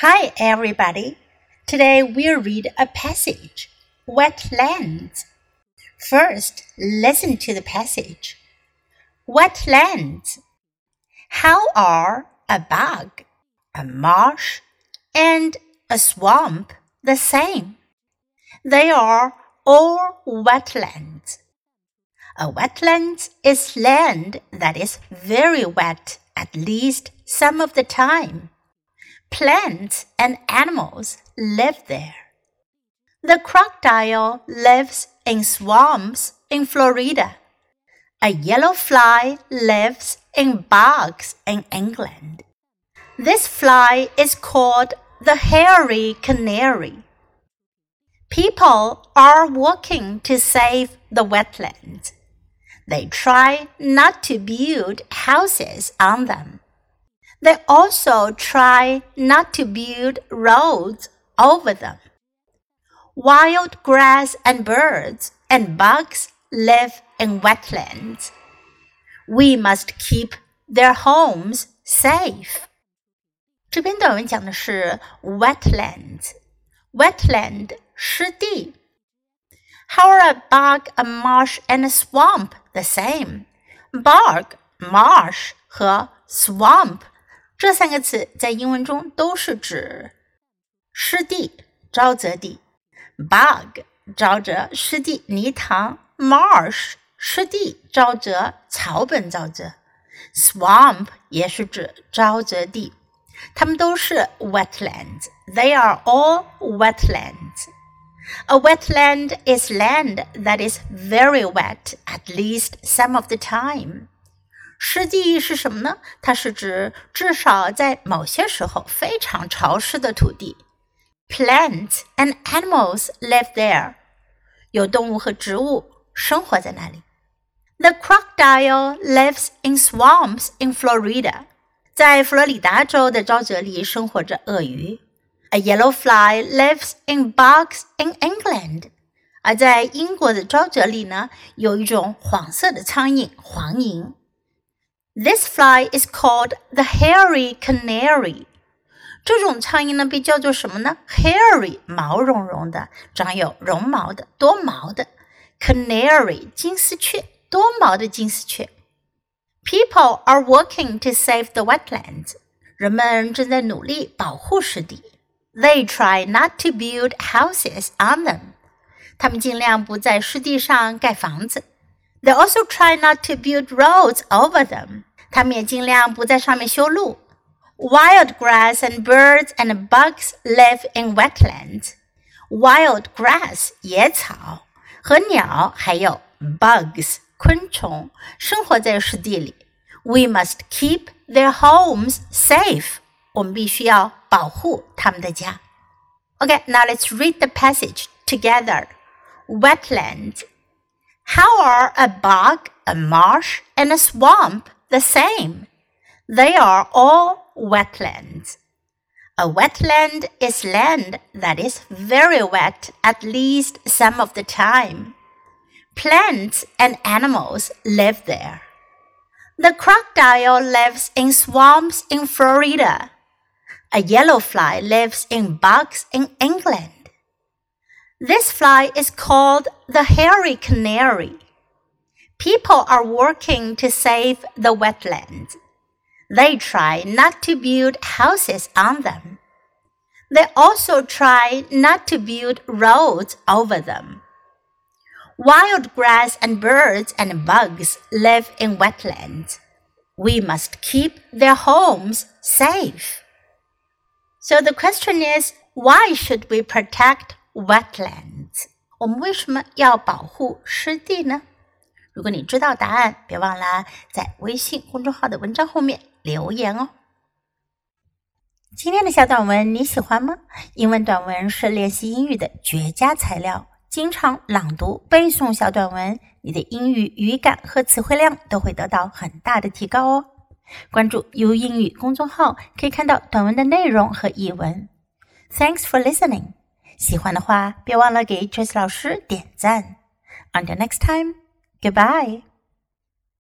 Hi, everybody. Today we'll read a passage Wetlands. First, listen to the passage. Wetlands. How are a bog, a marsh, and a swamp the same? They are all wetlands. A wetland is land that is very wet at least some of the time. Plants and animals live there. The crocodile lives in swamps in Florida. A yellow fly lives in bogs in England. This fly is called the hairy canary. People are working to save the wetlands. They try not to build houses on them. They also try not to build roads over them. Wild grass and birds and bugs live in wetlands. We must keep their homes safe. 这篇短文讲的是 wetlands。wetland 湿地。How are a bog, a marsh, and a swamp the same? Bog, marsh 和 swamp 这三个词在英文中都是指湿地、沼泽地；bog 沼泽、湿地、泥塘；marsh 湿地、沼泽、草本沼泽；swamp 也是指沼泽地。它们都是 wetlands. They are all wetlands. A wetland is land that is very wet at least some of the time. 湿地是什么呢？它是指至少在某些时候非常潮湿的土地。Plants and animals live there，有动物和植物生活在那里。The crocodile lives in swamps in Florida，在佛罗里达州的沼泽里生活着鳄鱼。A yellow fly lives in bogs in England，而在英国的沼泽里呢，有一种黄色的苍蝇——黄蝇。 This fly is called the hairy canary. 这种苍蝇呢，被叫做什么呢？Hairy，毛茸茸的，长有绒毛的，多毛的。Canary，金丝雀，多毛的金丝雀。People are working to save the wetlands. 人们正在努力保护湿地。They try not to build houses on them. 他们尽量不在湿地上盖房子。 They also try not to build roads over them. 他们也尽量不在上面修路。Wild grass and birds and bugs live in wetlands. Wild grass 野草和鸟还有 bugs 昆虫生活在湿地里。We must keep their homes safe. 我们必须要保护他们的家。Okay, now let's read the passage together. Wetlands. how are a bog, a marsh, and a swamp the same? They are all wetlands. A wetland is land that is very wet at least some of the time. Plants and animals live there. The crocodile lives in swamps in Florida. A yellow fly lives in bogs in England. This fly is called the hairy canary. People are working to save the wetlands. They try not to build houses on them. They also try not to build roads over them. Wild grass and birds and bugs live in wetlands. We must keep their homes safe. So the question is why should we protect wetlands？我们为什么要保护湿地呢？如果你知道答案，别忘了在微信公众号的文章后面留言哦。今天的小短文你喜欢吗？英文短文是练习英语的绝佳材料，经常朗读背诵小短文，你的英语语感和词汇量都会得到很大的提高哦。关注 U 英语公众号，可以看到短文的内容和译文。Thanks for listening。喜欢的话，别忘了给 Trace 老师点赞。Until next time, goodbye.